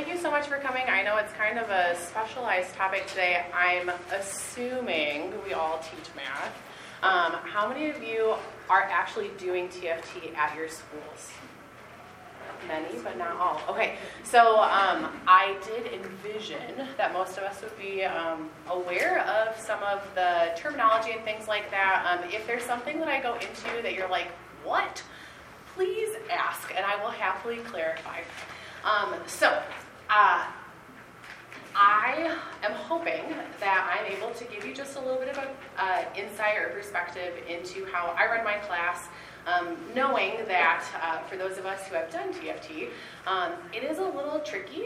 thank you so much for coming. I know it's kind of a specialized topic today. I'm assuming we all teach math. Um, how many of you are actually doing TFT at your schools? Many, but not all. Okay, so um, I did envision that most of us would be um, aware of some of the terminology and things like that. Um, if there's something that I go into that you're like, what? Please ask, and I will happily clarify. Um, so, uh, I am hoping that I'm able to give you just a little bit of an uh, insight or perspective into how I run my class, um, knowing that uh, for those of us who have done TFT, um, it is a little tricky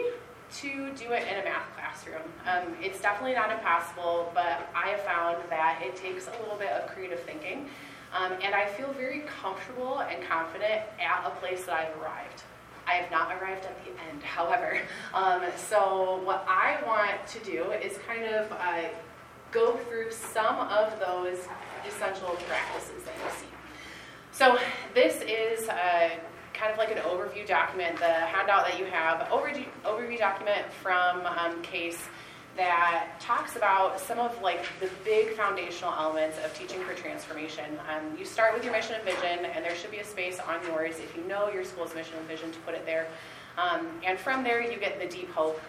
to do it in a math classroom. Um, it's definitely not impossible, but I have found that it takes a little bit of creative thinking. Um, and I feel very comfortable and confident at a place that I've arrived. I have not arrived at the end, however. Um, so, what I want to do is kind of uh, go through some of those essential practices that you see. So, this is uh, kind of like an overview document, the handout that you have, overview, overview document from um, CASE that talks about some of like the big foundational elements of teaching for transformation. Um, you start with your mission and vision, and there should be a space on yours if you know your school's mission and vision to put it there. Um, and from there, you get the deep hope.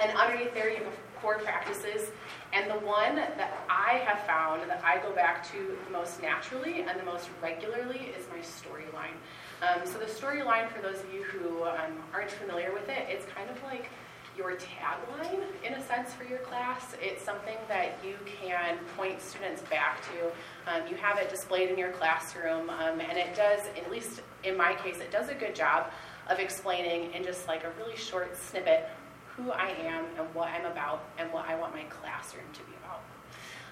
And underneath there, you have core practices. And the one that I have found that I go back to the most naturally and the most regularly is my storyline. Um, so the storyline, for those of you who um, aren't familiar with it, it's kind of like your tagline, in a sense, for your class. It's something that you can point students back to. Um, you have it displayed in your classroom, um, and it does, at least in my case, it does a good job of explaining in just like a really short snippet who I am and what I'm about and what I want my classroom to be about.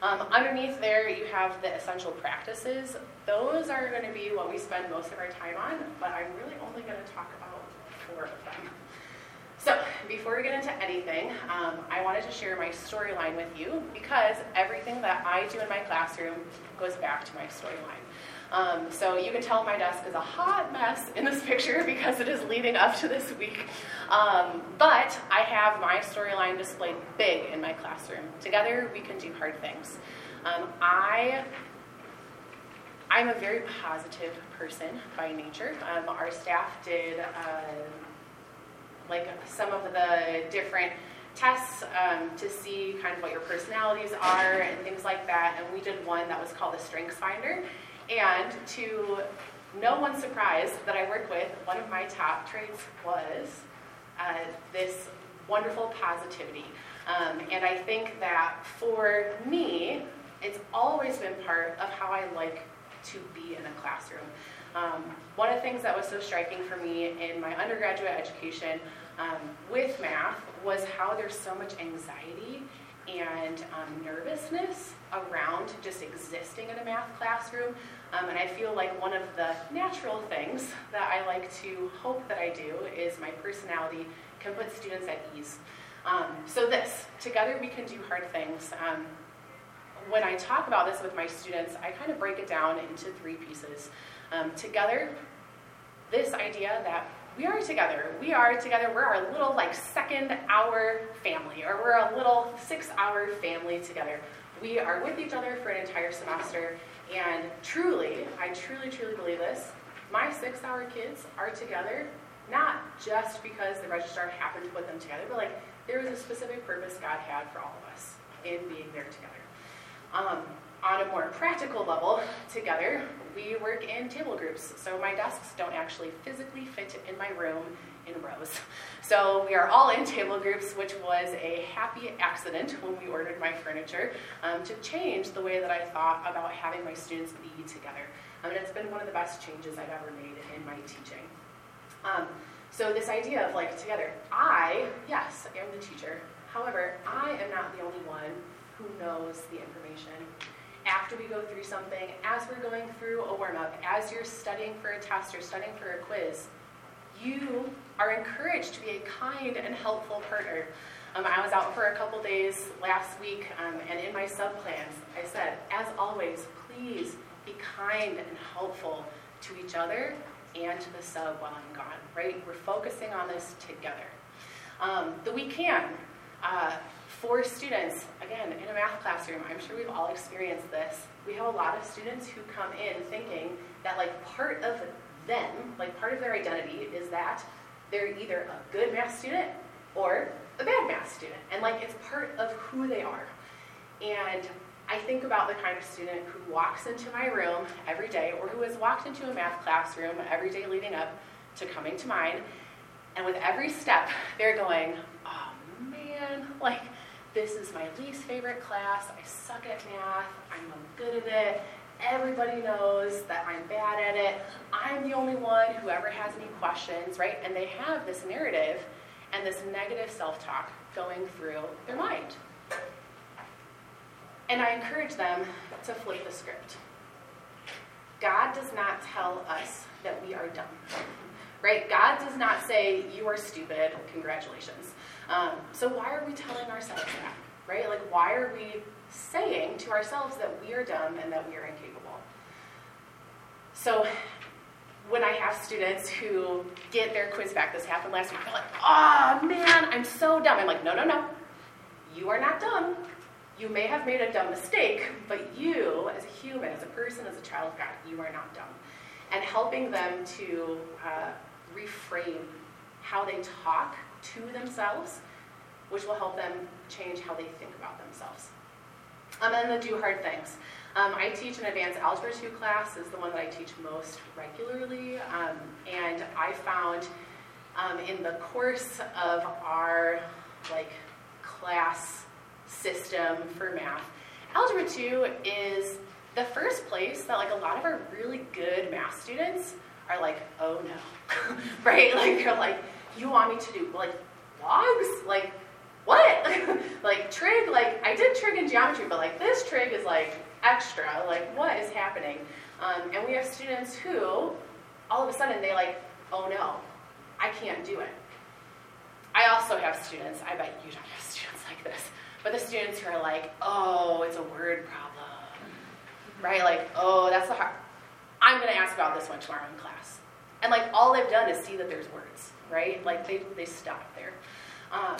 Um, underneath there, you have the essential practices. Those are going to be what we spend most of our time on, but I'm really only going to talk about four of them. So, before we get into anything, um, I wanted to share my storyline with you because everything that I do in my classroom goes back to my storyline. Um, so you can tell my desk is a hot mess in this picture because it is leading up to this week. Um, but I have my storyline displayed big in my classroom. Together, we can do hard things. Um, I I'm a very positive person by nature. Um, our staff did. Uh, like some of the different tests um, to see kind of what your personalities are and things like that. And we did one that was called the Strengths Finder. And to no one's surprise that I work with, one of my top traits was uh, this wonderful positivity. Um, and I think that for me, it's always been part of how I like to be in a classroom. Um, one of the things that was so striking for me in my undergraduate education um, with math was how there's so much anxiety and um, nervousness around just existing in a math classroom. Um, and I feel like one of the natural things that I like to hope that I do is my personality can put students at ease. Um, so, this, together we can do hard things. Um, when I talk about this with my students, I kind of break it down into three pieces. Um, together, this idea that we are together. We are together. We're our little like second hour family, or we're a little six hour family together. We are with each other for an entire semester. And truly, I truly, truly believe this. My six hour kids are together not just because the registrar happened to put them together, but like there was a specific purpose God had for all of us in being there together. Um, on a more practical level, together, we work in table groups. So my desks don't actually physically fit in my room in rows. So we are all in table groups, which was a happy accident when we ordered my furniture um, to change the way that I thought about having my students be together. I mean, it's been one of the best changes I've ever made in my teaching. Um, so this idea of like together, I, yes, am the teacher. However, I am not the only one who knows the information after we go through something, as we're going through a warm up, as you're studying for a test or studying for a quiz, you are encouraged to be a kind and helpful partner. Um, I was out for a couple days last week, um, and in my sub plans, I said, as always, please be kind and helpful to each other and to the sub while I'm gone, right? We're focusing on this together. um, that we can. Uh, for students, again, in a math classroom, I'm sure we've all experienced this. We have a lot of students who come in thinking that like part of them, like part of their identity is that they're either a good math student or a bad math student. And like it's part of who they are. And I think about the kind of student who walks into my room every day or who has walked into a math classroom every day leading up to coming to mine. And with every step, they're going, oh man, like this is my least favorite class. I suck at math. I'm no good at it. Everybody knows that I'm bad at it. I'm the only one who ever has any questions, right? And they have this narrative and this negative self talk going through their mind. And I encourage them to flip the script. God does not tell us that we are dumb, right? God does not say, You are stupid, congratulations. Um, so why are we telling ourselves that, right? Like, why are we saying to ourselves that we are dumb and that we are incapable? So when I have students who get their quiz back, this happened last week, they're like, oh man, I'm so dumb. I'm like, no, no, no. You are not dumb. You may have made a dumb mistake, but you, as a human, as a person, as a child of God, you are not dumb. And helping them to uh, reframe how they talk to themselves, which will help them change how they think about themselves. Um, and then the do hard things. Um, I teach an advanced algebra 2 class, is the one that I teach most regularly. Um, and I found um, in the course of our like class system for math, algebra 2 is the first place that like a lot of our really good math students are like, oh no, right? Like they're like, you want me to do like logs? Like what? like trig, like I did trig in geometry, but like this trig is like extra. Like what is happening? Um, and we have students who all of a sudden they like, oh no, I can't do it. I also have students, I bet you don't have students like this, but the students who are like, oh, it's a word problem, right? Like, oh, that's the hard. I'm going to ask about this one tomorrow in class. And like all they've done is see that there's words, right? Like they, they stop there. Um,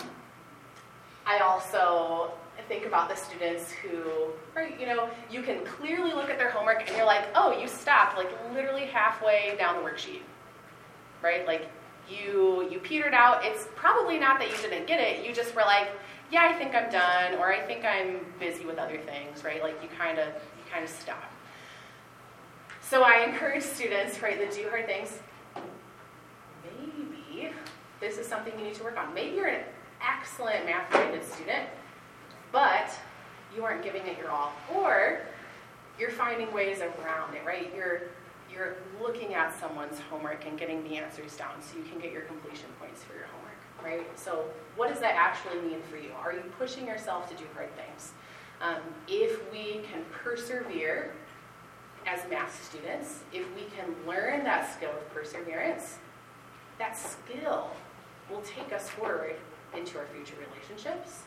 I also think about the students who, right, you know, you can clearly look at their homework and you're like, oh, you stopped like literally halfway down the worksheet, right? Like you you petered out. It's probably not that you didn't get it. You just were like, yeah, I think I'm done, or I think I'm busy with other things, right? Like you kind of you kind of stop. So I encourage students, right, that do hard things. This is something you need to work on. Maybe you're an excellent math-minded student, but you aren't giving it your all. Or you're finding ways around it, right? You're you're looking at someone's homework and getting the answers down so you can get your completion points for your homework, right? So what does that actually mean for you? Are you pushing yourself to do hard things? Um, if we can persevere as math students, if we can learn that skill of perseverance, that skill will take us forward into our future relationships,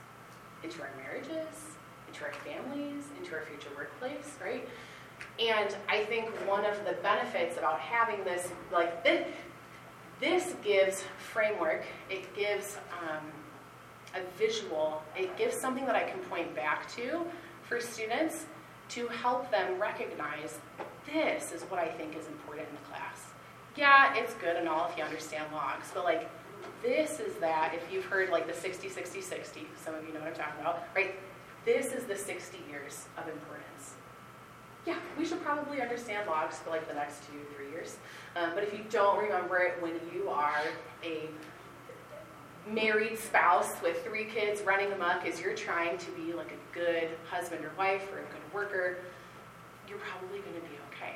into our marriages, into our families, into our future workplace, right? And I think one of the benefits about having this, like this, this gives framework, it gives um, a visual, it gives something that I can point back to for students to help them recognize this is what I think is important in the class. Yeah, it's good and all if you understand logs, but like this is that, if you've heard like the 60, 60, 60, some of you know what I'm talking about, right? This is the 60 years of importance. Yeah, we should probably understand logs for like the next two, three years. Um, but if you don't remember it when you are a married spouse with three kids running amok as you're trying to be like a good husband or wife or a good worker, you're probably going to be okay.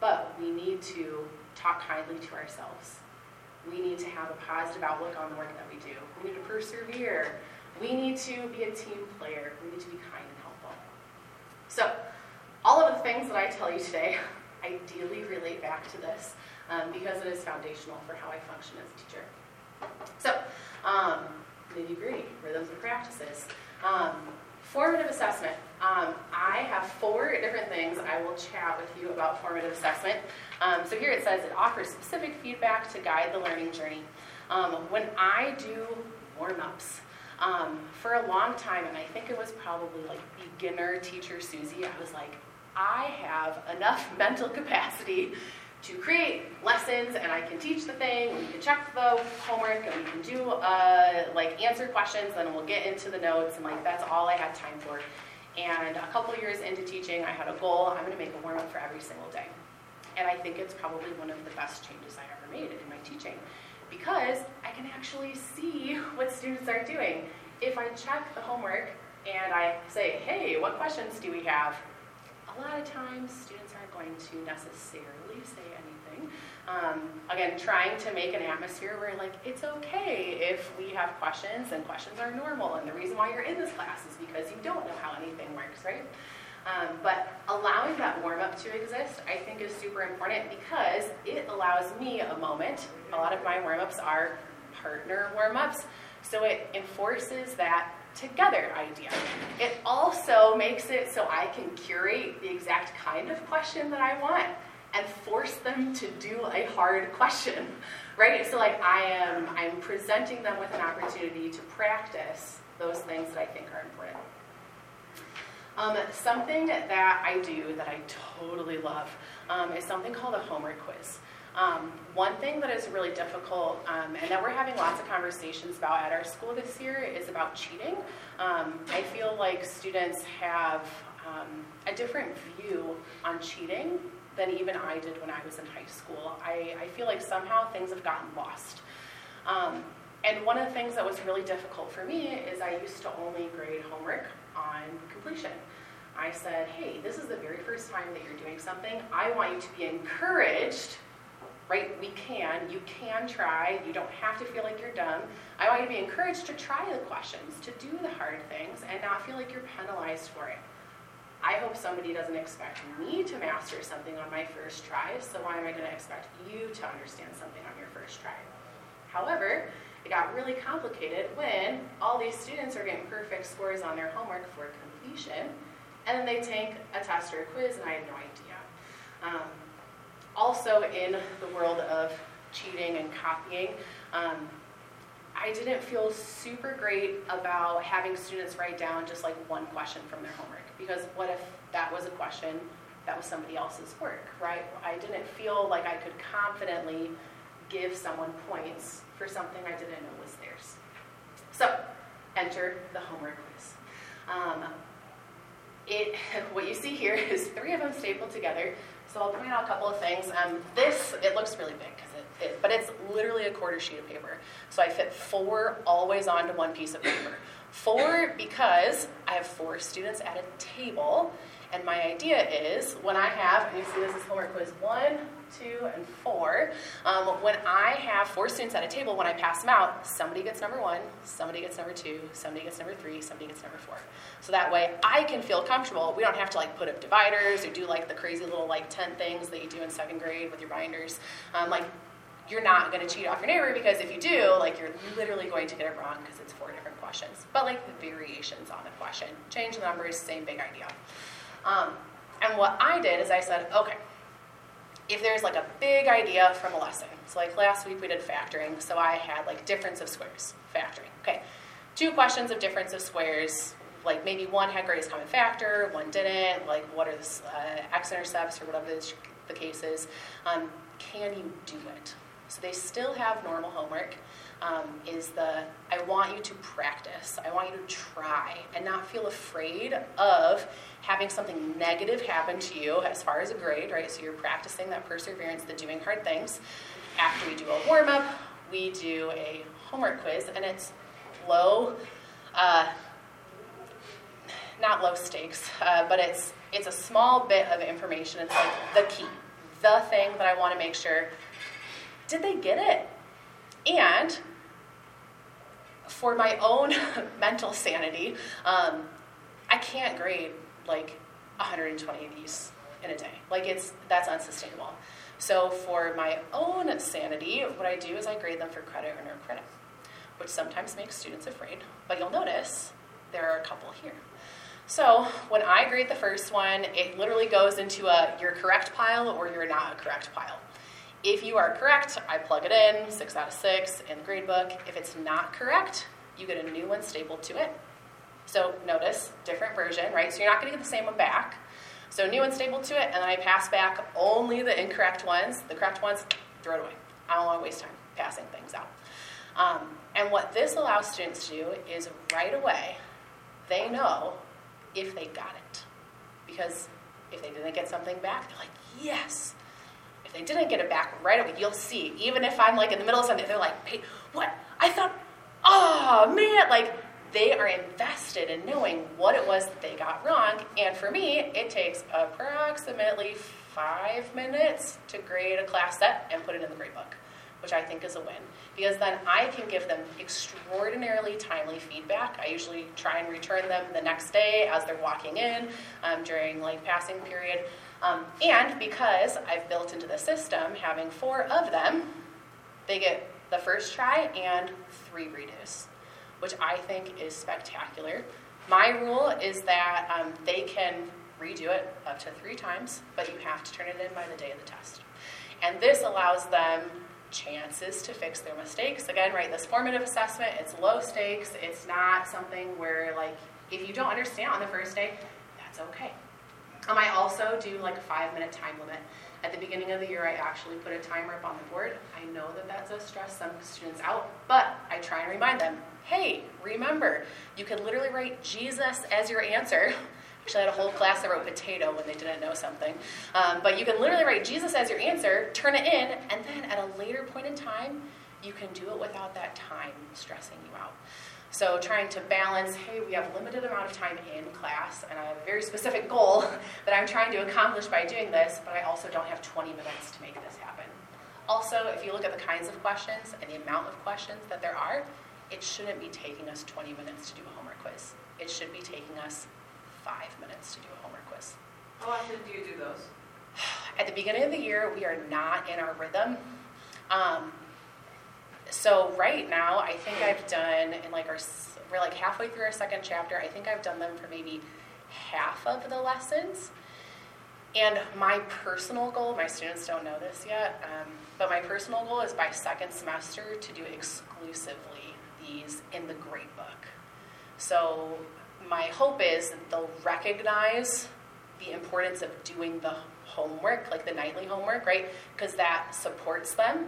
But we need to talk kindly to ourselves we need to have a positive outlook on the work that we do. We need to persevere. We need to be a team player. We need to be kind and helpful. So, all of the things that I tell you today ideally relate back to this um, because it is foundational for how I function as a teacher. So, um, nitty gritty, rhythms and practices. Um, formative assessment. Um, I have four different things I will chat with you about formative assessment. Um, so here it says it offers specific feedback to guide the learning journey. Um, when I do warm ups. Um, for a long time, and I think it was probably like beginner teacher Susie, I was like, I have enough mental capacity to create lessons and I can teach the thing, we can check the homework and we can do uh, like answer questions and we'll get into the notes and like that's all I had time for. And a couple years into teaching, I had a goal, I'm gonna make a warm up for every single day. And I think it's probably one of the best changes I ever made in my teaching because I can actually see what students are doing. If I check the homework and I say, hey, what questions do we have? A lot of times students going to necessarily say anything. Um, again, trying to make an atmosphere where like it's okay if we have questions and questions are normal and the reason why you're in this class is because you don't know how anything works, right? Um, but allowing that warm up to exist, I think, is super important because it allows me a moment. A lot of my warm ups are partner warm ups, so it enforces that together idea. It also makes it so I can curate the exact kind of question that I want and force them to do a hard question, right? So like I am, I'm presenting them with an opportunity to practice those things that I think are important. Um, something that I do that I totally love um, is something called a homework quiz. Um, one thing that is really difficult um, and that we're having lots of conversations about at our school this year is about cheating. Um, I feel like students have um, a different view on cheating than even I did when I was in high school. I, I feel like somehow things have gotten lost. Um, and one of the things that was really difficult for me is I used to only grade homework on completion. I said, hey, this is the very first time that you're doing something. I want you to be encouraged, right? We can, you can try. You don't have to feel like you're dumb. I want you to be encouraged to try the questions, to do the hard things, and not feel like you're penalized for it. I hope somebody doesn't expect me to master something on my first try, so why am I going to expect you to understand something on your first try? However, it got really complicated when all these students are getting perfect scores on their homework for completion, and then they take a test or a quiz, and I had no idea. Um, also, in the world of cheating and copying, um, I didn't feel super great about having students write down just like one question from their homework because what if that was a question that was somebody else's work, right? I didn't feel like I could confidently give someone points for something I didn't know was theirs. So, enter the homework quiz. Um, it, what you see here is three of them stapled together. So I'll point out a couple of things. Um, this, it looks really big, it, it, but it's literally a quarter sheet of paper. So I fit four always onto one piece of paper. Four because I have four students at a table, and my idea is when I have, and you see this is homework quiz one, two, and four. Um, when I have four students at a table, when I pass them out, somebody gets number one, somebody gets number two, somebody gets number three, somebody gets number four. So that way I can feel comfortable. We don't have to like put up dividers or do like the crazy little like 10 things that you do in second grade with your binders. Um, like you're not going to cheat off your neighbor because if you do, like you're literally going to get it wrong because it's four different questions. But like the variations on the question, change the numbers, same big idea. Um, and what I did is I said, okay, if there's like a big idea from a lesson, so like last week we did factoring, so I had like difference of squares, factoring. Okay, two questions of difference of squares, like maybe one had greatest common factor, one didn't, like what are the uh, x-intercepts or whatever the case is. Um, can you do it? So they still have normal homework. Um, is the I want you to practice. I want you to try and not feel afraid of having something negative happen to you as far as a grade, right? So you're practicing that perseverance, the doing hard things. After we do a warm up, we do a homework quiz, and it's low, uh, not low stakes, uh, but it's it's a small bit of information. It's like the key, the thing that I want to make sure. Did they get it? And for my own mental sanity, um, I can't grade like 120 of these in a day. Like it's that's unsustainable. So for my own sanity, what I do is I grade them for credit or no credit, which sometimes makes students afraid. But you'll notice there are a couple here. So when I grade the first one, it literally goes into a you're correct pile or you're not a correct pile. If you are correct, I plug it in, six out of six in the grade book. If it's not correct, you get a new one stapled to it. So notice, different version, right? So you're not going to get the same one back. So new one stapled to it, and then I pass back only the incorrect ones. The correct ones, throw it away. I don't want to waste time passing things out. Um, and what this allows students to do is right away, they know if they got it. Because if they didn't get something back, they're like, yes. If they didn't get it back right away, you'll see. Even if I'm like in the middle of something, they're like, hey, what? I thought, oh man, like they are invested in knowing what it was that they got wrong. And for me, it takes approximately five minutes to grade a class set and put it in the grade book, which I think is a win. Because then I can give them extraordinarily timely feedback. I usually try and return them the next day as they're walking in um, during like passing period. Um, and because I've built into the system having four of them, they get the first try and three redos which I think is spectacular. My rule is that um, they can redo it up to three times, but you have to turn it in by the day of the test. And this allows them chances to fix their mistakes. Again, right, this formative assessment, it's low stakes. It's not something where, like, if you don't understand on the first day, that's okay. Um, I also do like a five minute time limit. At the beginning of the year, I actually put a timer up on the board. I know that that does stress some students out, but I try and remind them hey, remember, you can literally write Jesus as your answer. Actually, I had a whole class that wrote potato when they didn't know something. Um, but you can literally write Jesus as your answer, turn it in, and then at a later point in time, you can do it without that time stressing you out. So trying to balance, hey, we have a limited amount of time in class, and I have a very specific goal that I'm trying to accomplish by doing this, but I also don't have 20 minutes to make this happen. Also, if you look at the kinds of questions and the amount of questions that there are, it shouldn't be taking us 20 minutes to do a homework quiz. It should be taking us five minutes to do a homework quiz. How often do you do those? At the beginning of the year, we are not in our rhythm. Um, so right now, I think I've done in like our we're like halfway through our second chapter. I think I've done them for maybe half of the lessons. And my personal goal, my students don't know this yet, um, but my personal goal is by second semester to do exclusively these in the grade book. So my hope is that they'll recognize the importance of doing the homework, like the nightly homework, right? Because that supports them.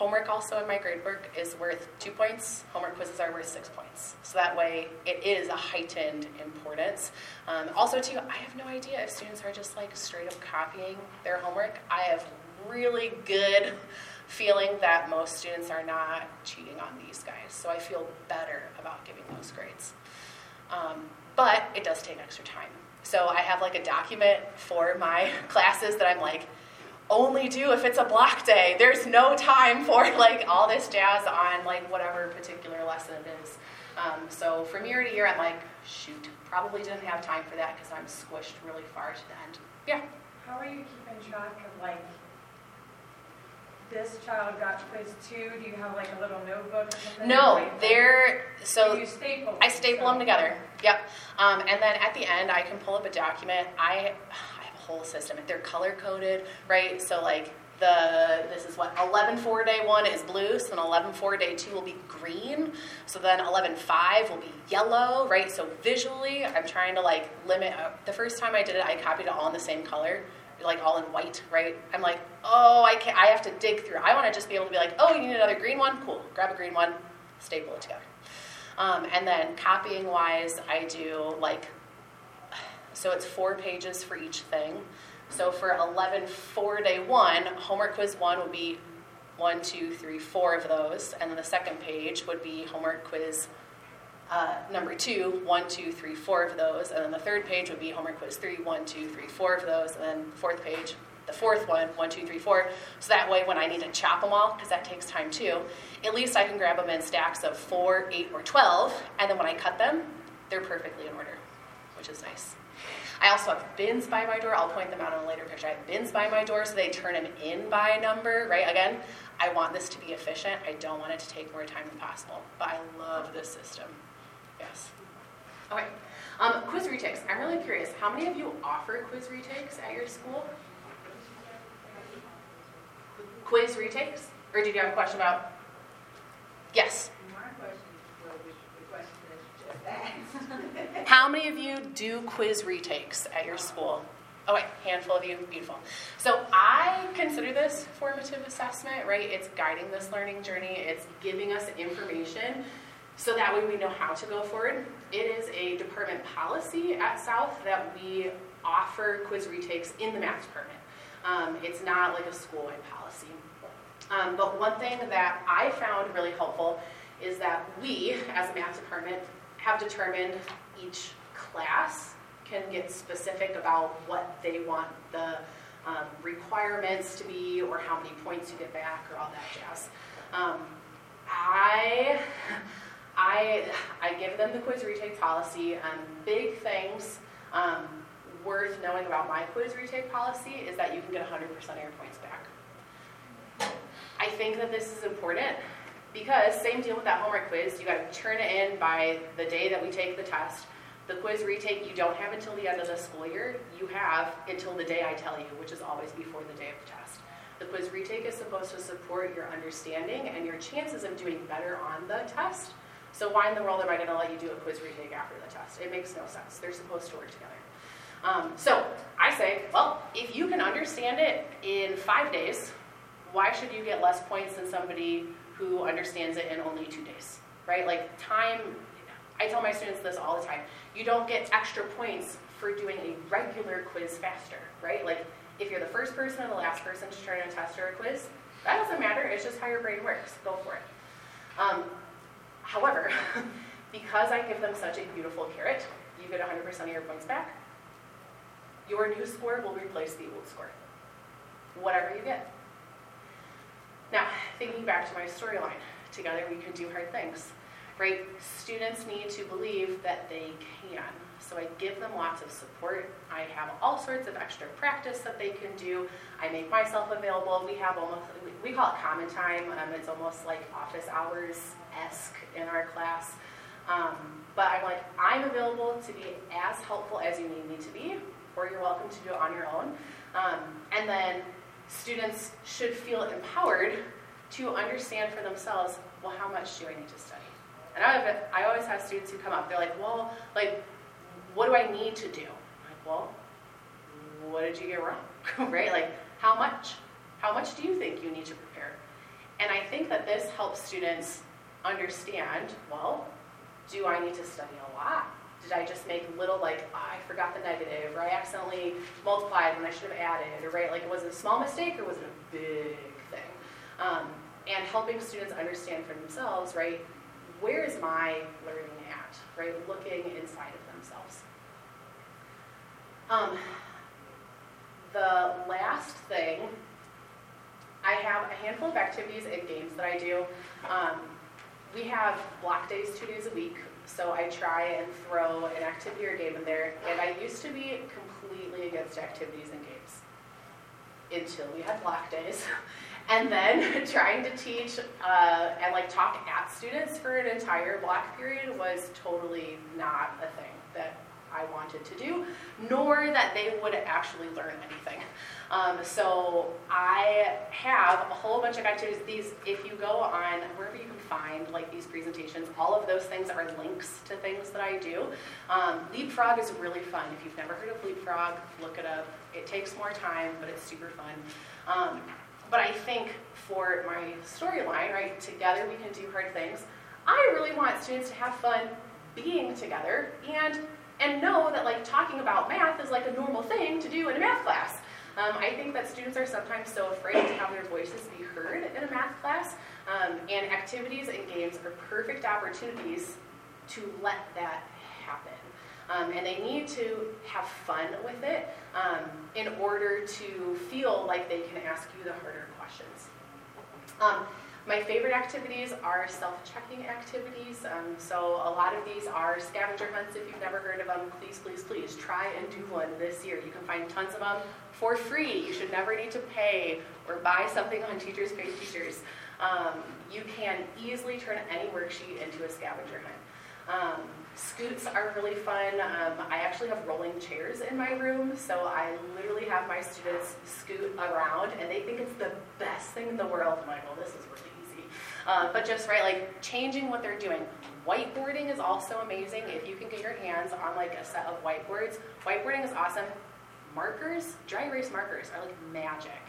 Homework also in my grade is worth two points. Homework quizzes are worth six points. So that way it is a heightened importance. Um, also, too, I have no idea if students are just like straight up copying their homework. I have really good feeling that most students are not cheating on these guys. So I feel better about giving those grades. Um, but it does take extra time. So I have like a document for my classes that I'm like, only do if it's a block day. There's no time for like all this jazz on like whatever particular lesson it is. Um, so from year to year, I'm like, shoot, probably didn't have time for that because I'm squished really far to the end. Yeah. How are you keeping track of like this child got quiz two? Do you have like a little notebook? No, Like, they're so You staple. I staple them together. Yep. Um, and then at the end, I can pull up a document. I, I have a whole system. They're color coded, right? So like the this is what 11 4 day one is blue, so then 11 4 day two will be green. So then 11 5 will be yellow, right? So visually, I'm trying to like limit. Uh, the first time I did it, I copied it all in the same color like all in white, right? I'm like, oh, I can't, I have to dig through. I want to just be able to be like, oh, you need another green one? Cool. Grab a green one, staple it together. Um, and then copying wise, I do like, so it's four pages for each thing. So for 11 four day one, homework quiz one would be one, two, three, four of those. And then the second page would be homework quiz uh, number two, one, two, three, four of those. And then the third page would be homework quiz three, one, two, three, four of those. And then the fourth page, the fourth one, one, two, three, four. So that way, when I need to chop them all, because that takes time too, at least I can grab them in stacks of four, eight, or 12. And then when I cut them, they're perfectly in order, which is nice. I also have bins by my door. I'll point them out in a later picture. I have bins by my door so they turn them in by number, right? Again, I want this to be efficient. I don't want it to take more time than possible. But I love this system. Yes. Okay. Um, quiz retakes. I'm really curious. How many of you offer quiz retakes at your school? Quiz retakes? Or did you have a question about? Yes. My question is, well, we how many of you do quiz retakes at your school? Oh, wait, handful of you, beautiful. So I consider this formative assessment, right? It's guiding this learning journey, it's giving us information so that way we know how to go forward. It is a department policy at South that we offer quiz retakes in the math department. Um, it's not like a school-wide policy. Um, but one thing that I found really helpful is that we, as a math department, have determined each class can get specific about what they want the um, requirements to be or how many points you get back or all that jazz. Um, I, I, I give them the quiz retake policy. Um, big things um, worth knowing about my quiz retake policy is that you can get 100% of your points back. I think that this is important because same deal with that homework quiz. You got to turn it in by the day that we take the test. The quiz retake you don't have until the end of the school year. You have until the day I tell you, which is always before the day of the test. The quiz retake is supposed to support your understanding and your chances of doing better on the test. So why in the world am I going to let you do a quiz retake after the test? It makes no sense. They're supposed to work together. Um, so I say, well, if you can understand it in five days, why should you get less points than somebody who understands it in only two days, right? Like time, I tell my students this all the time. You don't get extra points for doing a regular quiz faster, right? Like if you're the first person or the last person to turn in a test or a quiz, that doesn't matter. It's just how your brain works. Go for it. Um, however, because I give them such a beautiful carrot, you get 100% of your points back. Your new score will replace the old score, whatever you get. Now, thinking back to my storyline, together we can do hard things, right? Students need to believe that they can. So I give them lots of support. I have all sorts of extra practice that they can do. I make myself available. We have almost, we call it common time. Um, it's almost like office hours-esque in our class. Um, but I'm like, I'm available to be as helpful as you need me to be, or you're welcome to do it on your own. Um, and then students should feel empowered to understand for themselves, well, how much do I need to study? And I, have, I always have students who come up, they're like, well, like, what do I need to do? I'm like, well, what did you get wrong? right? Like, how much? How much do you think you need to prepare? And I think that this helps students understand, well, do I need to study a lot? Did I just make little like, oh, I forgot the negative, or I accidentally multiplied when I should have added, or right, like it was it a small mistake or was it a big thing? Um, and helping students understand for themselves, right, where is my learning at, right, looking inside of themselves. Um, the last thing, I have a handful of activities and games that I do. Um, we have block days two days a week so I try and throw an activity or game in there. And I used to be completely against activities and games until we had block days. and then trying to teach uh, and like talk at students for an entire block period was totally not a thing that I wanted to do, nor that they would actually learn anything. Um, so I have a whole bunch of activities. These, if you go on wherever you can find like these presentations, all of those things are links to things that I do. Um, Leapfrog is really fun. If you've never heard of Leapfrog, look it up. It takes more time, but it's super fun. Um, but I think for my storyline, right, together we can do hard things. I really want students to have fun being together and and know that like talking about math is like a normal thing to do in a math class. Um, I think that students are sometimes so afraid to have their voices be heard in a math class, um, and activities and games are perfect opportunities to let that happen. Um, and they need to have fun with it um, in order to feel like they can ask you the harder questions. My favorite activities are self-checking activities. Um, so a lot of these are scavenger hunts. If you've never heard of them, please, please, please try and do one this year. You can find tons of them for free. You should never need to pay or buy something on Teachers Pay Teachers. Um, you can easily turn any worksheet into a scavenger hunt. Um, scoots are really fun. Um, I actually have rolling chairs in my room, so I literally have my students scoot around, and they think it's the best thing in the world. Well, this is really uh, but just right, like changing what they're doing. whiteboarding is also amazing if you can get your hands on like a set of whiteboards. Whiteboarding is awesome. Markers, dry erase markers are like magic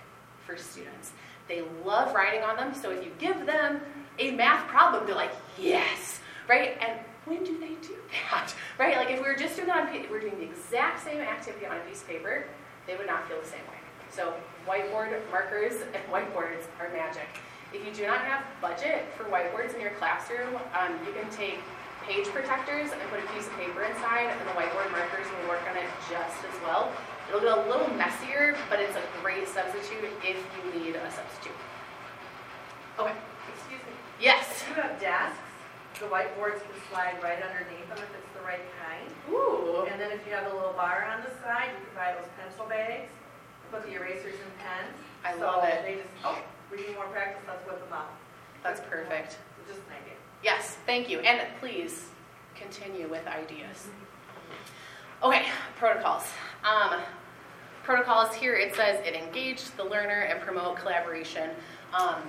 for students. They love writing on them, so if you give them a math problem, they're like, yes, right? And when do they do that, right? Like if we were just doing on, pa- we're doing the exact same activity on a piece of paper, they would not feel the same way. So whiteboard markers and whiteboards are magic. If you do not have budget for whiteboards in your classroom, um, you can take page protectors and put a piece of paper inside, and the whiteboard markers will work on it just as well. It'll get a little messier, but it's a great substitute if you need a substitute. Okay. Excuse me. Yes. If you have desks, the whiteboards can slide right underneath them if it's the right kind. Ooh. And then if you have a little bar on the side, you can buy those pencil bags, put the erasers and pens. I So love it. They just, oh, we need more practice, let's whip them out. That's perfect. Just an idea. Yes, thank you. And please continue with ideas. Okay, protocols. Um, protocols here it says it engage the learner and promote collaboration. Um,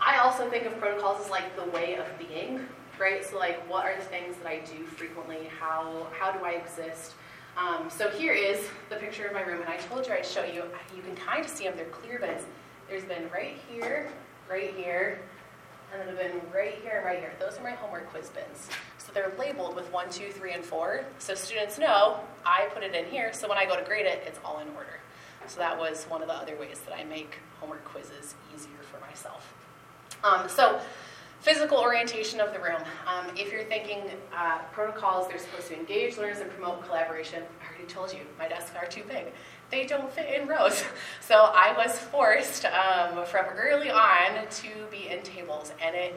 I also think of protocols as like the way of being, right? So like, what are the things that I do frequently? How how do I exist? Um, so here is the picture of my room, and I told you I'd show you. You can kind of see them; they're clear, but it's, there's been right here, right here, and then I've been right here and right here. Those are my homework quiz bins. So they're labeled with one, two, three, and four. So students know I put it in here, so when I go to grade it, it's all in order. So that was one of the other ways that I make homework quizzes easier for myself. Um, so physical orientation of the room. Um, if you're thinking uh, protocols, they're supposed to engage learners and promote collaboration. I already told you, my desks are too big. They don't fit in rows. So I was forced um, from early on to be in tables, and it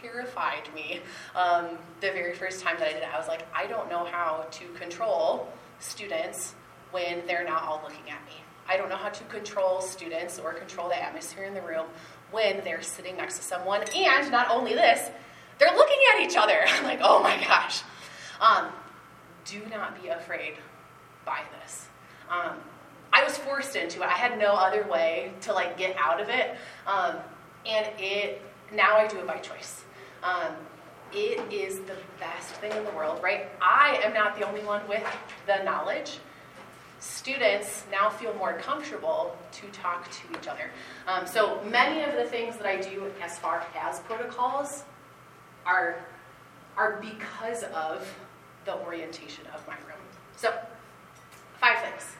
terrified me um, the very first time that I did it. I was like, I don't know how to control students when they're not all looking at me. I don't know how to control students or control the atmosphere in the room when they're sitting next to someone. And not only this, they're looking at each other. I'm like, oh my gosh. Um, do not be afraid by this. Um, I was forced into it. I had no other way to like get out of it, um, and it now I do it by choice. Um, it is the best thing in the world, right? I am not the only one with the knowledge. Students now feel more comfortable to talk to each other. Um, so many of the things that I do as far as protocols are are because of the orientation of my room. So, five things.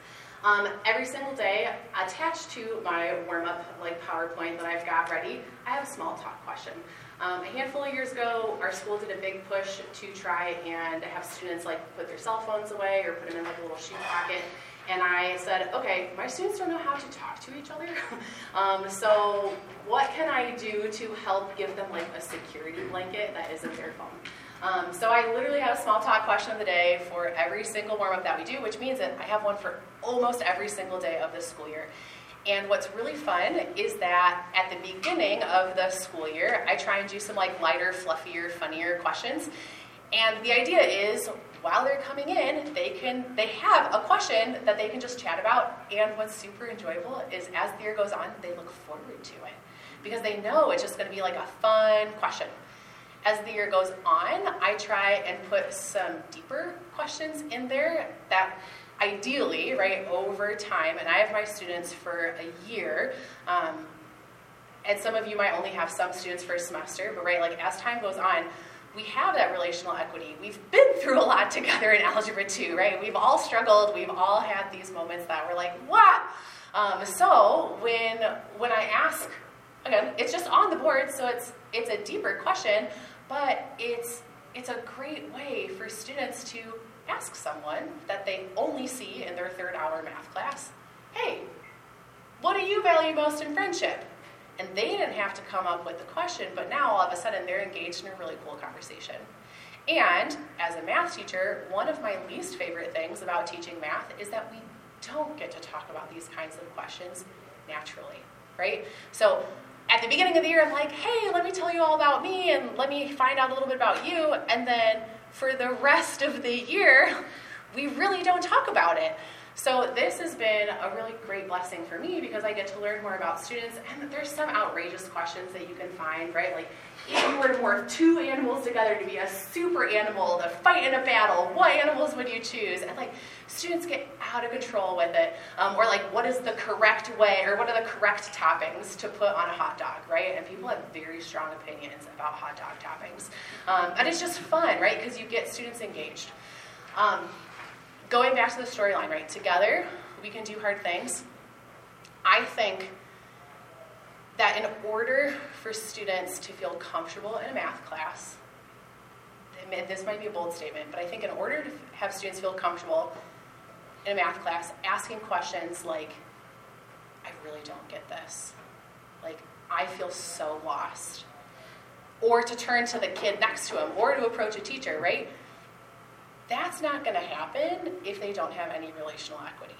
Um, every single day, attached to my warm-up like PowerPoint that I've got ready, I have a small talk question. Um, a handful of years ago, our school did a big push to try and have students like put their cell phones away or put them in like a little shoe pocket. And I said, okay, my students don't know how to talk to each other. um, so what can I do to help give them like a security blanket that isn't their phone? Um, so I literally have a small talk question of the day for every single warm-up that we do, which means that I have one for almost every single day of the school year. And what's really fun is that at the beginning of the school year, I try and do some like lighter, fluffier, funnier questions. And the idea is while they're coming in, they can they have a question that they can just chat about. And what's super enjoyable is as the year goes on, they look forward to it because they know it's just going to be like a fun question. As the year goes on, I try and put some deeper questions in there that ideally, right, over time, and I have my students for a year, um, and some of you might only have some students for a semester, but right, like as time goes on, we have that relational equity. We've been through a lot together in Algebra 2, right? We've all struggled, we've all had these moments that we're like, what? Um, so when, when I ask, again, it's just on the board, so it's, it's a deeper question, but it's, it's a great way for students to ask someone that they only see in their third hour math class, hey, what do you value most in friendship? And they didn't have to come up with the question, but now all of a sudden they're engaged in a really cool conversation. And as a math teacher, one of my least favorite things about teaching math is that we don't get to talk about these kinds of questions naturally, right? So at the beginning of the year, I'm like, hey, let me tell you all about me and let me find out a little bit about you. And then for the rest of the year, we really don't talk about it. So this has been a really great blessing for me because I get to learn more about students and there's some outrageous questions that you can find, right? Like if you were to morph two animals together to be a super animal to fight in a battle, what animals would you choose? And like students get out of control with it. Um, or like what is the correct way or what are the correct toppings to put on a hot dog, right? And people have very strong opinions about hot dog toppings. Um, and it's just fun, right? Because you get students engaged. Um, going back to the storyline, right? Together, we can do hard things. I think that in order for students to feel comfortable in a math class, this might be a bold statement, but I think in order to have students feel comfortable in a math class, asking questions like, I really don't get this. Like, I feel so lost. Or to turn to the kid next to him, or to approach a teacher, right? That's not going to happen if they don't have any relational equity.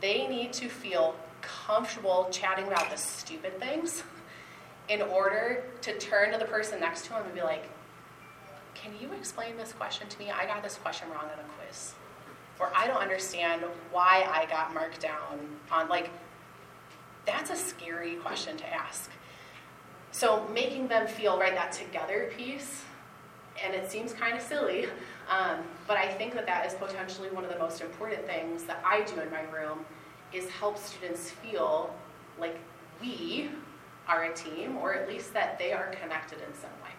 They need to feel comfortable chatting about the stupid things in order to turn to the person next to them and be like, Can you explain this question to me? I got this question wrong on a quiz. Or I don't understand why I got marked down on, like, that's a scary question to ask. So making them feel, right, that together piece, and it seems kind of silly, um, but I think that that is potentially one of the most important things that I do in my room is help students feel like we are a team, or at least that they are connected in some way.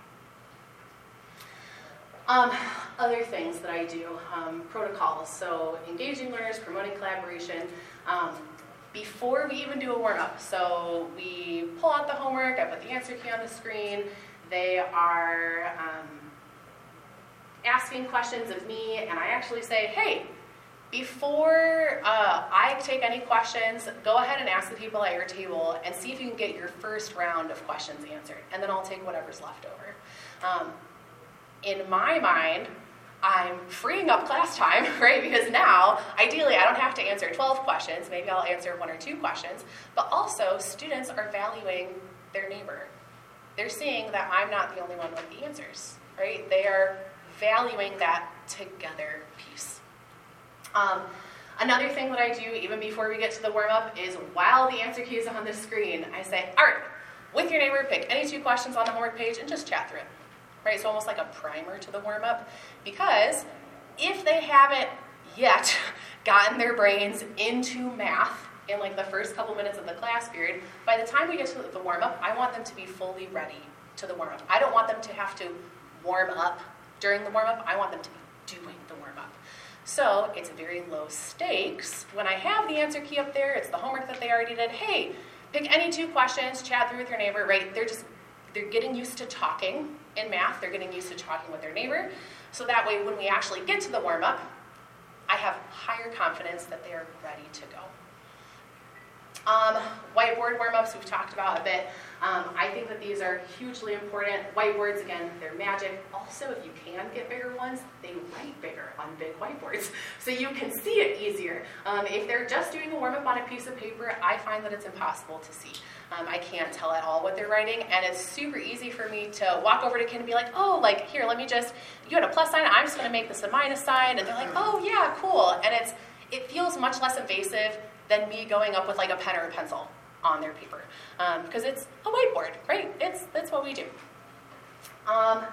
Um, other things that I do, um, protocols, so engaging learners, promoting collaboration. Um, before we even do a warm up, so we pull out the homework, I put the answer key on the screen, they are um, asking questions of me, and I actually say, hey, before uh, I take any questions, go ahead and ask the people at your table and see if you can get your first round of questions answered, and then I'll take whatever's left over. Um, in my mind, I'm freeing up class time, right? Because now, ideally, I don't have to answer 12 questions. Maybe I'll answer one or two questions. But also, students are valuing their neighbor. They're seeing that I'm not the only one with the answers, right? They are valuing that together piece. Um, another thing that I do even before we get to the warm up is while the answer key is on the screen, I say, all right, with your neighbor, pick any two questions on the homework page and just chat through it. Right? So almost like a primer to the warm up. Because if they haven't yet gotten their brains into math in like the first couple minutes of the class period, by the time we get to the warm up, I want them to be fully ready to the warm up. I don't want them to have to warm up during the warm up, I want them to be doing the warm up. So it's very low stakes. When I have the answer key up there, it's the homework that they already did. Hey, pick any two questions, chat through with your neighbor, right? They're just, they're getting used to talking in math, they're getting used to talking with their neighbor. So that way, when we actually get to the warm up, I have higher confidence that they are ready to go. Um, whiteboard warm-ups we've talked about a bit. Um, I think that these are hugely important. Whiteboards, again, they're magic. Also, if you can get bigger ones, they write bigger on big whiteboards, so you can see it easier. Um, if they're just doing a warm-up on a piece of paper, I find that it's impossible to see. Um, I can't tell at all what they're writing, and it's super easy for me to walk over to Ken and be like, oh, like, here, let me just, you had a plus sign, I'm just gonna make this a minus sign, and they're like, oh, yeah, cool. And it's, it feels much less invasive than me going up with like a pen or a pencil on their paper because um, it's a whiteboard, right? It's that's what we do. Um,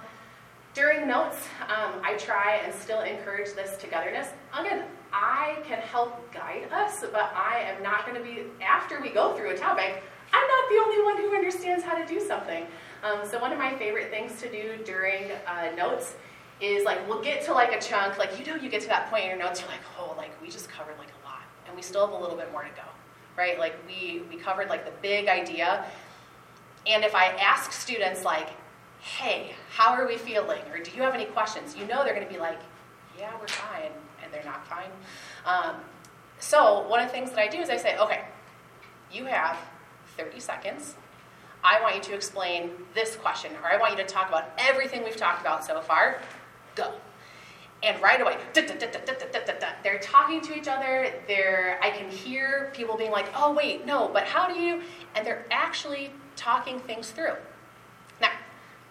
during notes, um, I try and still encourage this togetherness. Again, I can help guide us, but I am not going to be, after we go through a topic, I'm not the only one who understands how to do something. Um, so one of my favorite things to do during uh, notes is like, we'll get to like a chunk, like you know you get to that point in your notes, you're like, oh, like we just covered like and we still have a little bit more to go, right? Like we, we covered like the big idea. And if I ask students like, hey, how are we feeling? Or do you have any questions? You know they're going to be like, yeah, we're fine. And they're not fine. Um, so one of the things that I do is I say, okay, you have 30 seconds. I want you to explain this question, or I want you to talk about everything we've talked about so far. Go and right away, they're talking to each other. They're, I can hear people being like, oh, wait, no, but how do you? And they're actually talking things through. Now,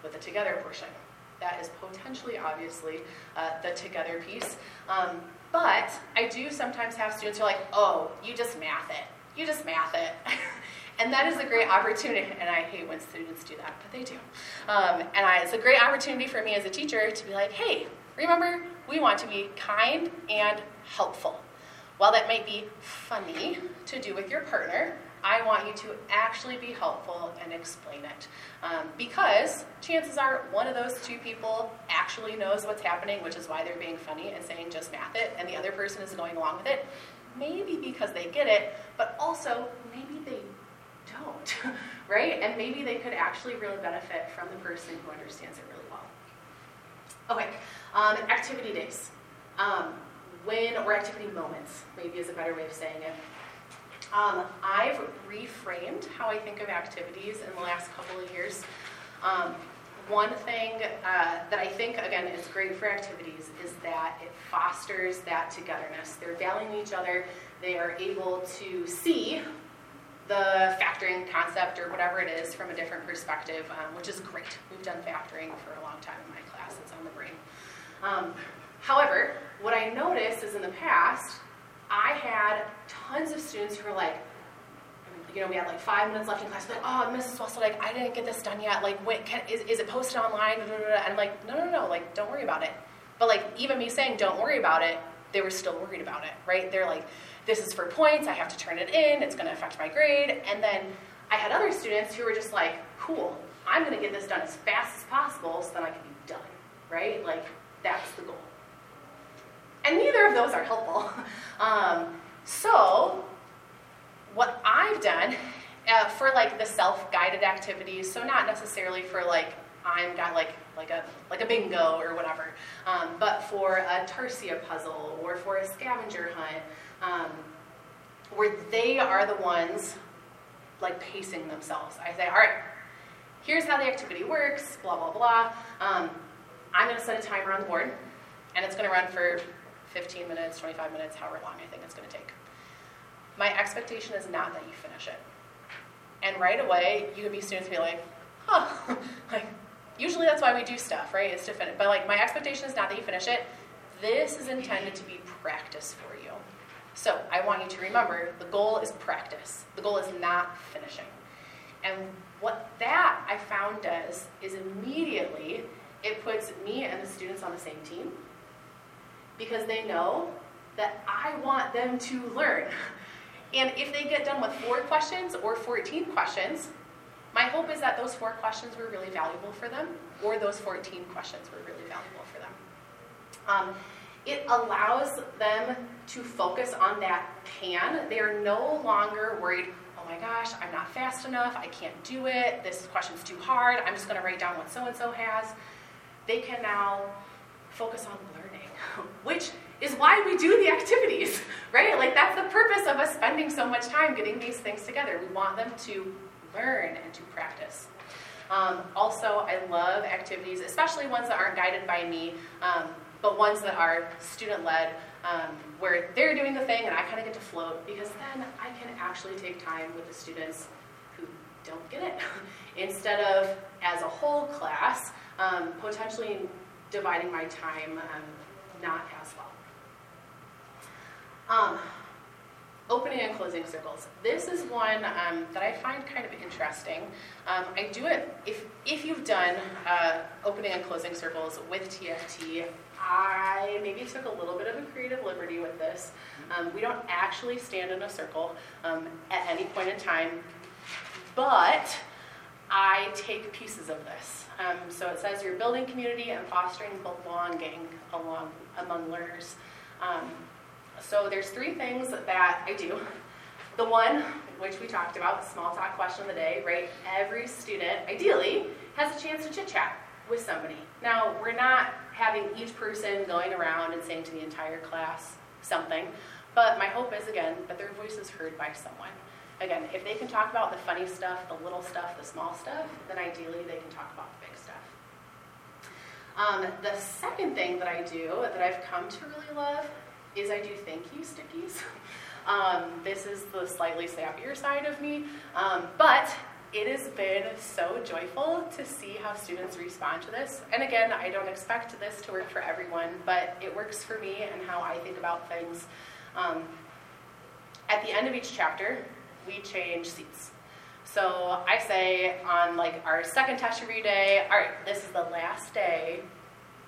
with the together portion, that is potentially, obviously, uh, the together piece. Um, But I do sometimes have students who are like, oh, you just math it. You just math it. and that is a great opportunity. And I hate when students do that, but they do. Um, and I, it's a great opportunity for me as a teacher to be like, hey, remember, we want to be kind and helpful. While that might be funny to do with your partner, I want you to actually be helpful and explain it. Um, because chances are one of those two people actually knows what's happening, which is why they're being funny and saying just math it, and the other person is going along with it. Maybe because they get it, but also maybe they don't, right? And maybe they could actually really benefit from the person who understands it really. Okay, um, activity days. Um, when, or activity moments, maybe is a better way of saying it. Um, I've reframed how I think of activities in the last couple of years. Um, one thing uh, that I think, again, is great for activities is that it fosters that togetherness. They're valuing each other, they are able to see the factoring concept or whatever it is from a different perspective, um, which is great. We've done factoring for a long time in my on the brain. Um, however, what I noticed is in the past, I had tons of students who were like, you know, we had like five minutes left in class. Like, oh, Mrs. Wessel, like, I didn't get this done yet. Like, can, is, is it posted online? And I'm like, no, no, no, like, don't worry about it. But like, even me saying, don't worry about it, they were still worried about it, right? They're like, this is for points. I have to turn it in. It's going to affect my grade. And then I had other students who were just like, cool, I'm going to get this done as fast as possible so that I can be right? Like, that's the goal. And neither of those are helpful. Um, so, what I've done uh, for like the self-guided activities, so not necessarily for like I'm got like like a like a bingo or whatever, um, but for a Tarsia puzzle or for a scavenger hunt, um, where they are the ones like pacing themselves. I say, all right, here's how the activity works, blah blah blah. Um, I'm going to set a timer on the board, and it's going to run for 15 minutes, 25 minutes, however long I think it's going to take. My expectation is not that you finish it. And right away, you could be students be like, huh, like, usually that's why we do stuff, right? Is to finish. But like, my expectation is not that you finish it. This is intended to be practice for you. So I want you to remember the goal is practice. The goal is not finishing. And what that I found does is immediately it puts me and the students on the same team because they know that I want them to learn. And if they get done with four questions or 14 questions, my hope is that those four questions were really valuable for them, or those 14 questions were really valuable for them. Um, it allows them to focus on that can. They are no longer worried, oh my gosh, I'm not fast enough, I can't do it, this question's too hard, I'm just to write down what so and so has. They can now focus on learning, which is why we do the activities, right? Like that's the purpose of us spending so much time getting these things together. We want them to learn and to practice. Um, also, I love activities, especially ones that aren't guided by me, um, but ones that are student-led, um, where they're doing the thing and I kind of get to float, because then I can actually take time with the students who don't get it, instead of as a whole class, um, potentially dividing my time um, not as well. Um, opening and closing circles. This is one um, that I find kind of interesting. Um, I do it, if, if you've done uh, opening and closing circles with TFT, I maybe took a little bit of a creative liberty with this. Um, we don't actually stand in a circle um, at any point in time, but I take pieces of this. Um, so it says you're building community and fostering belonging along, among learners. Um, so there's three things that I do. The one, which we talked about, the small talk question of the day, right? Every student, ideally, has a chance to chit chat with somebody. Now, we're not having each person going around and saying to the entire class something, but my hope is, again, that their voice is heard by someone. Again, if they can talk about the funny stuff, the little stuff, the small stuff, then ideally they can talk about the big stuff. Um, the second thing that I do that I've come to really love is I do thank you stickies. Um, this is the slightly sappier side of me, um, but it has been so joyful to see how students respond to this. And again, I don't expect this to work for everyone, but it works for me and how I think about things. Um, at the end of each chapter, we change seats. So I say on like our second test review day, all right, this is the last day.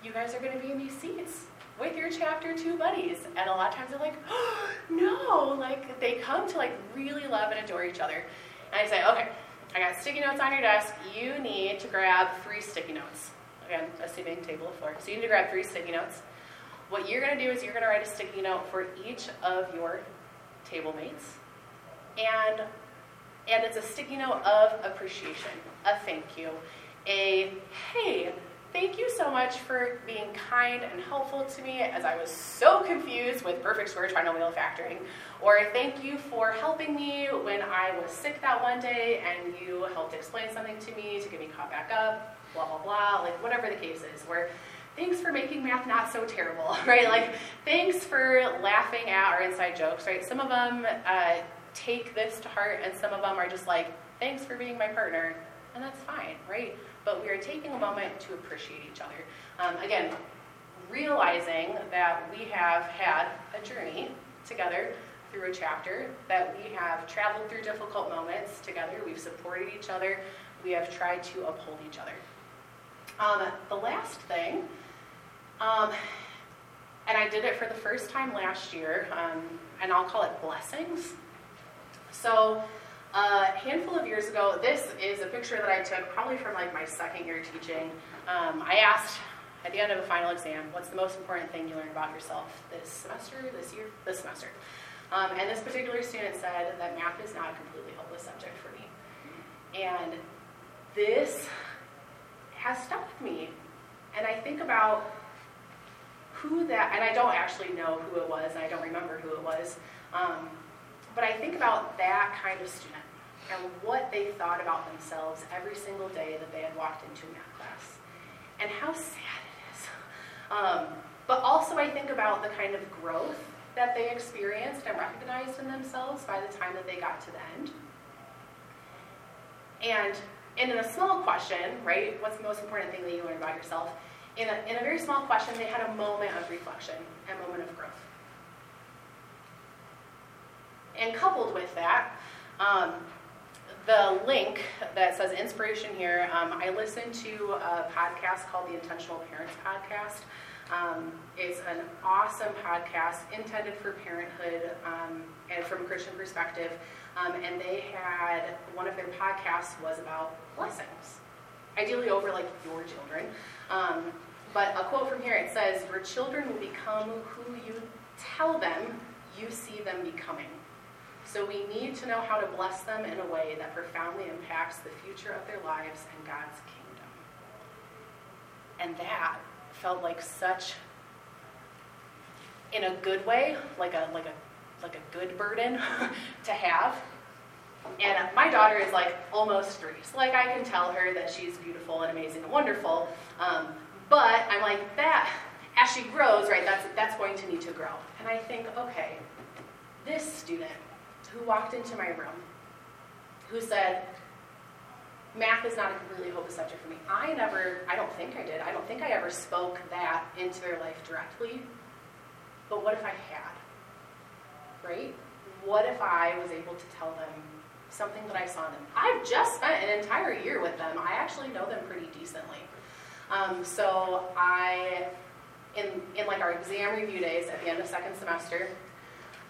You guys are going to be in these seats with your chapter two buddies. And a lot of times they're like, oh, no, like they come to like really love and adore each other. And I say, okay, I got sticky notes on your desk. You need to grab three sticky notes. Again, assuming table of four. So you need to grab three sticky notes. What you're going to do is you're going to write a sticky note for each of your table mates. And and it's a sticky note of appreciation, a thank you, a hey, thank you so much for being kind and helpful to me as I was so confused with perfect square trinomial factoring. Or thank you for helping me when I was sick that one day and you helped explain something to me to get me caught back up, blah, blah, blah, like whatever the case is. Where thanks for making math not so terrible, right? Like thanks for laughing at our inside jokes, right? Some of them uh, take this to heart and some of them are just like, thanks for being my partner, and that's fine, right? but we are taking a moment to appreciate each other. Um, again, realizing that we have had a journey together through a chapter, that we have traveled through difficult moments together, we've supported each other, we have tried to uphold each other. Um, the last thing, um, and I did it for the first time last year, um, and I'll call it blessings. So, a handful of years ago, this is a picture that I took probably from like my second year teaching. Um, I asked at the end of a final exam, what's the most important thing you learned about yourself this semester, this year, this semester? Um, and this particular student said that math is not a completely hopeless subject for me. And this has stuck with me. And I think about who that, and I don't actually know who it was, and I don't remember who it was, um, but I think about that kind of student and what they thought about themselves every single day that they had walked into math class. And how sad it is. Um, but also, I think about the kind of growth that they experienced and recognized in themselves by the time that they got to the end. And, in a small question, right, what's the most important thing that you learn about yourself? In a, in a very small question, they had a moment of reflection, a moment of growth. And coupled with that, um, the link that says inspiration here, um, I listened to a podcast called the Intentional Parents Podcast. Um, it's an awesome podcast intended for parenthood um, and from a Christian perspective. Um, and they had one of their podcasts was about blessings, ideally over like your children. Um, but a quote from here it says, Your children will become who you tell them you see them becoming. So we need to know how to bless them in a way that profoundly impacts the future of their lives and God's kingdom. And that felt like such in a good way, like a like a like a good burden to have. And my daughter is like almost three, so like I can tell her that she's beautiful and amazing and wonderful. Um, but I'm like that as she grows, right? That's that's going to need to grow. And I think, okay, this student who walked into my room who said, math is not a completely hopeless subject for me. I never, I don't think I did, I don't think I ever spoke that into their life directly. But what if I had? Right? What if I was able to tell them something that I saw in them? I've just spent an entire year with them. I actually know them pretty decently. Um, so I, in, in like our exam review days at the end of second semester,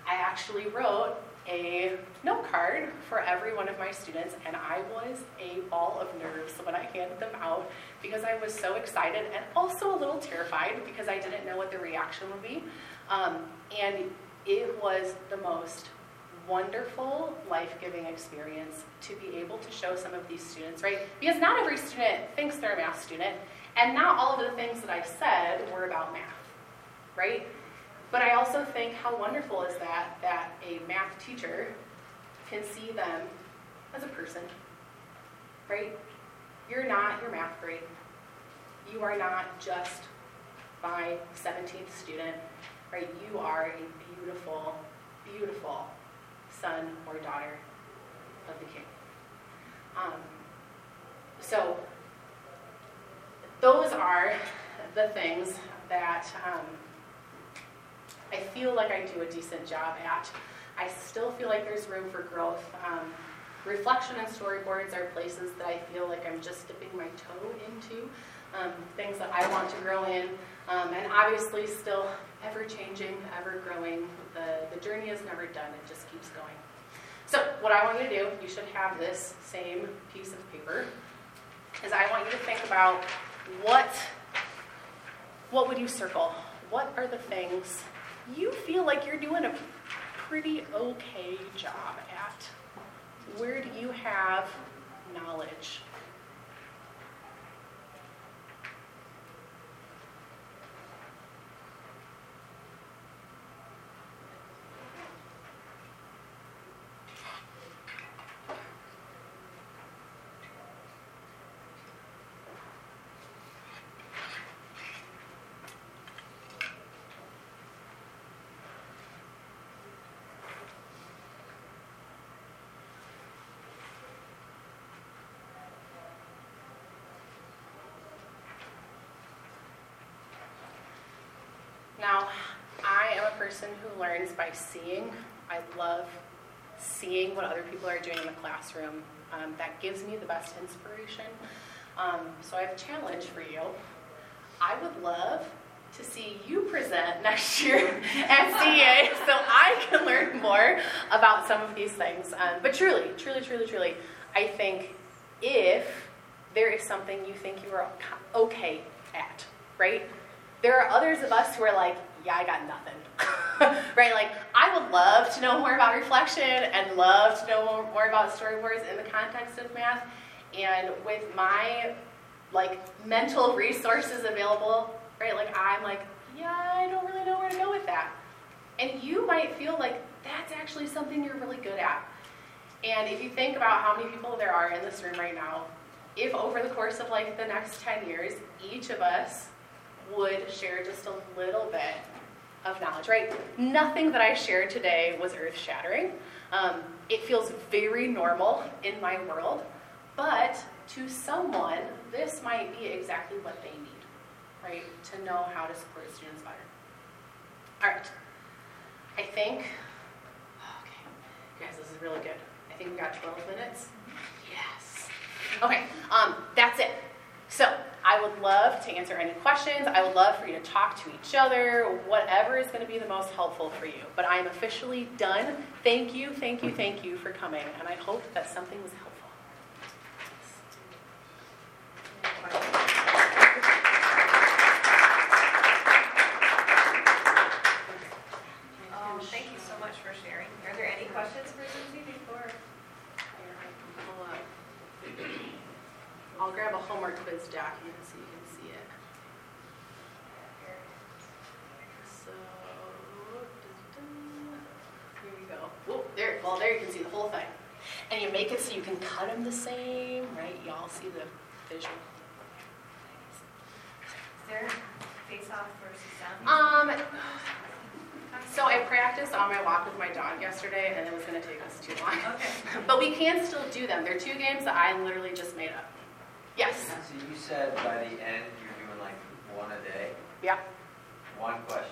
I actually wrote a note card for every one of my students, and I was a ball of nerves when I handed them out because I was so excited and also a little terrified because I didn't know what the reaction would be. Um, and it was the most wonderful, life giving experience to be able to show some of these students, right? Because not every student thinks they're a math student, and not all of the things that I said were about math, right? But I also think how wonderful is that that a math teacher can see them as a person, right? You're not your math grade. You are not just my 17th student, right? You are a beautiful, beautiful son or daughter of the King. Um, so those are the things that um, I feel like I do a decent job at. I still feel like there's room for growth. Um, reflection and storyboards are places that I feel like I'm just dipping my toe into, um, things that I want to grow in, um, and obviously still ever changing, ever growing. The, the journey is never done, it just keeps going. So, what I want you to do, you should have this same piece of paper, is I want you to think about what, what would you circle? What are the things you feel like you're doing a pretty okay job at? Where do you have knowledge? Now, I am a person who learns by seeing. I love seeing what other people are doing in the classroom. Um, that gives me the best inspiration. Um, so I have a challenge for you. I would love to see you present next year at CEA so I can learn more about some of these things. Um, but truly, truly, truly, truly, I think if there is something you think you are okay at, right? There are others of us who are like, yeah, I got nothing. right? Like, I would love to know more about reflection and love to know more, about storyboards in the context of math. And with my like mental resources available, right? Like I'm like, yeah, I don't really know where to go with that. And you might feel like that's actually something you're really good at. And if you think about how many people there are in this room right now, if over the course of like the next 10 years, each of us would share just a little bit of knowledge, right? Nothing that I shared today was earth shattering. Um, it feels very normal in my world, but to someone, this might be exactly what they need, right? To know how to support students better. All right. I think, okay, guys, this is really good. I think we got 12 minutes. Yes. Okay, um, that's it. So, I would love to answer any questions. I would love for you to talk to each other, whatever is going to be the most helpful for you. But I am officially done. Thank you, thank you, thank you for coming, and I hope that something was helpful. Um, thank you so much for sharing. Are there any questions for Susie before? I'll grab a homework quiz document so you can see it. So, here we go. Whoa, there, you can see the whole thing. And you make it so you can cut them the same, right? Y'all see the visual. Is there face-off versus sound? Um, so I practiced on my walk with my dog yesterday, and it was going to take us too long. Okay. But we can still do them. They're two games that I literally just made up. Yes. So you said by the end you're doing like one a day, Yeah. one question.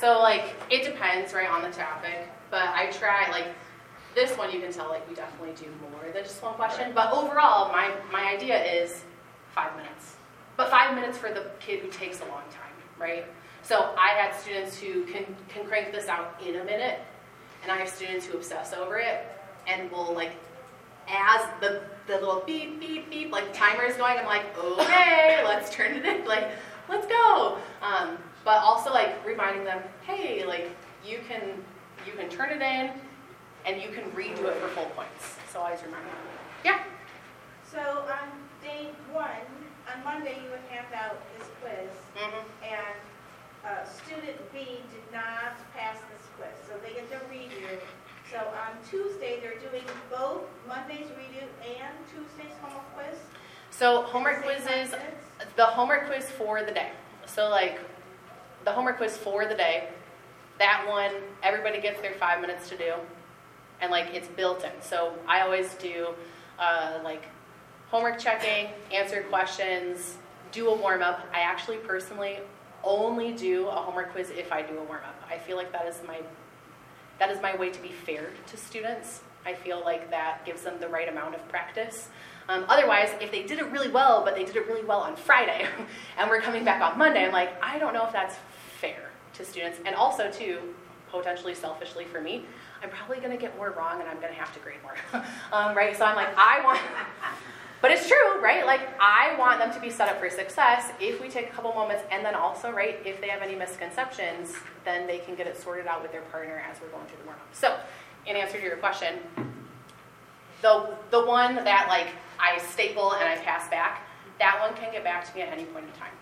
So like it depends, right, on the topic. But I try like this one. You can tell like we definitely do more than just one question. But overall, my my idea is five minutes. But five minutes for the kid who takes a long time, right? So I had students who can can crank this out in a minute, and I have students who obsess over it and will like as the the little beep beep beep like timer is going, I'm like, okay, let's turn it in, like, let's go. Um, but also like reminding them, hey, like you can you can turn it in, and you can redo it for full points. So always remind them. Yeah. So on day one, on Monday, you would hand out this quiz, hmm and uh, student B did not pass this quiz, so they get to redo. So on Tuesday, they're doing both Monday's redo and Tuesday's homework quiz. So homework quizzes, the homework quiz for the day. So like the homework quiz for the day, that one everybody gets their five minutes to do, and like it's built in. So I always do uh, like homework checking, answer questions, do a warm up. I actually personally only do a homework quiz if I do a warm up. I feel like that is my that is my way to be fair to students. I feel like that gives them the right amount of practice. Um, otherwise, if they did it really well, but they did it really well on Friday, and we're coming back on Monday, I'm like, I don't know if that's fair to students. And also, too, potentially selfishly for me, I'm probably going to get more wrong, and I'm going to have to grade more, um, right? So I'm like, I want. But it's true, right? Like, I want them to be set up for success if we take a couple moments, and then also, right, if they have any misconceptions, then they can get it sorted out with their partner as we're going through the warm up. So, in answer to your question, the, the one that, like, I staple and I pass back, that one can get back to me at any point in time.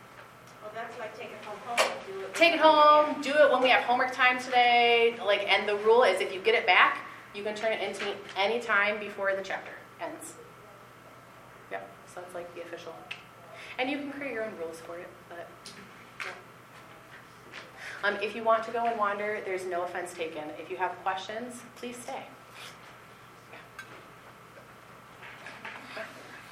That's take it home, do it. Take it home, do it when we have homework time today, like, and the rule is if you get it back, you can turn it into me any time before the chapter ends. Yeah, so it's like the official. And you can create your own rules for it, but, yeah. Um, if you want to go and wander, there's no offense taken. If you have questions, please stay.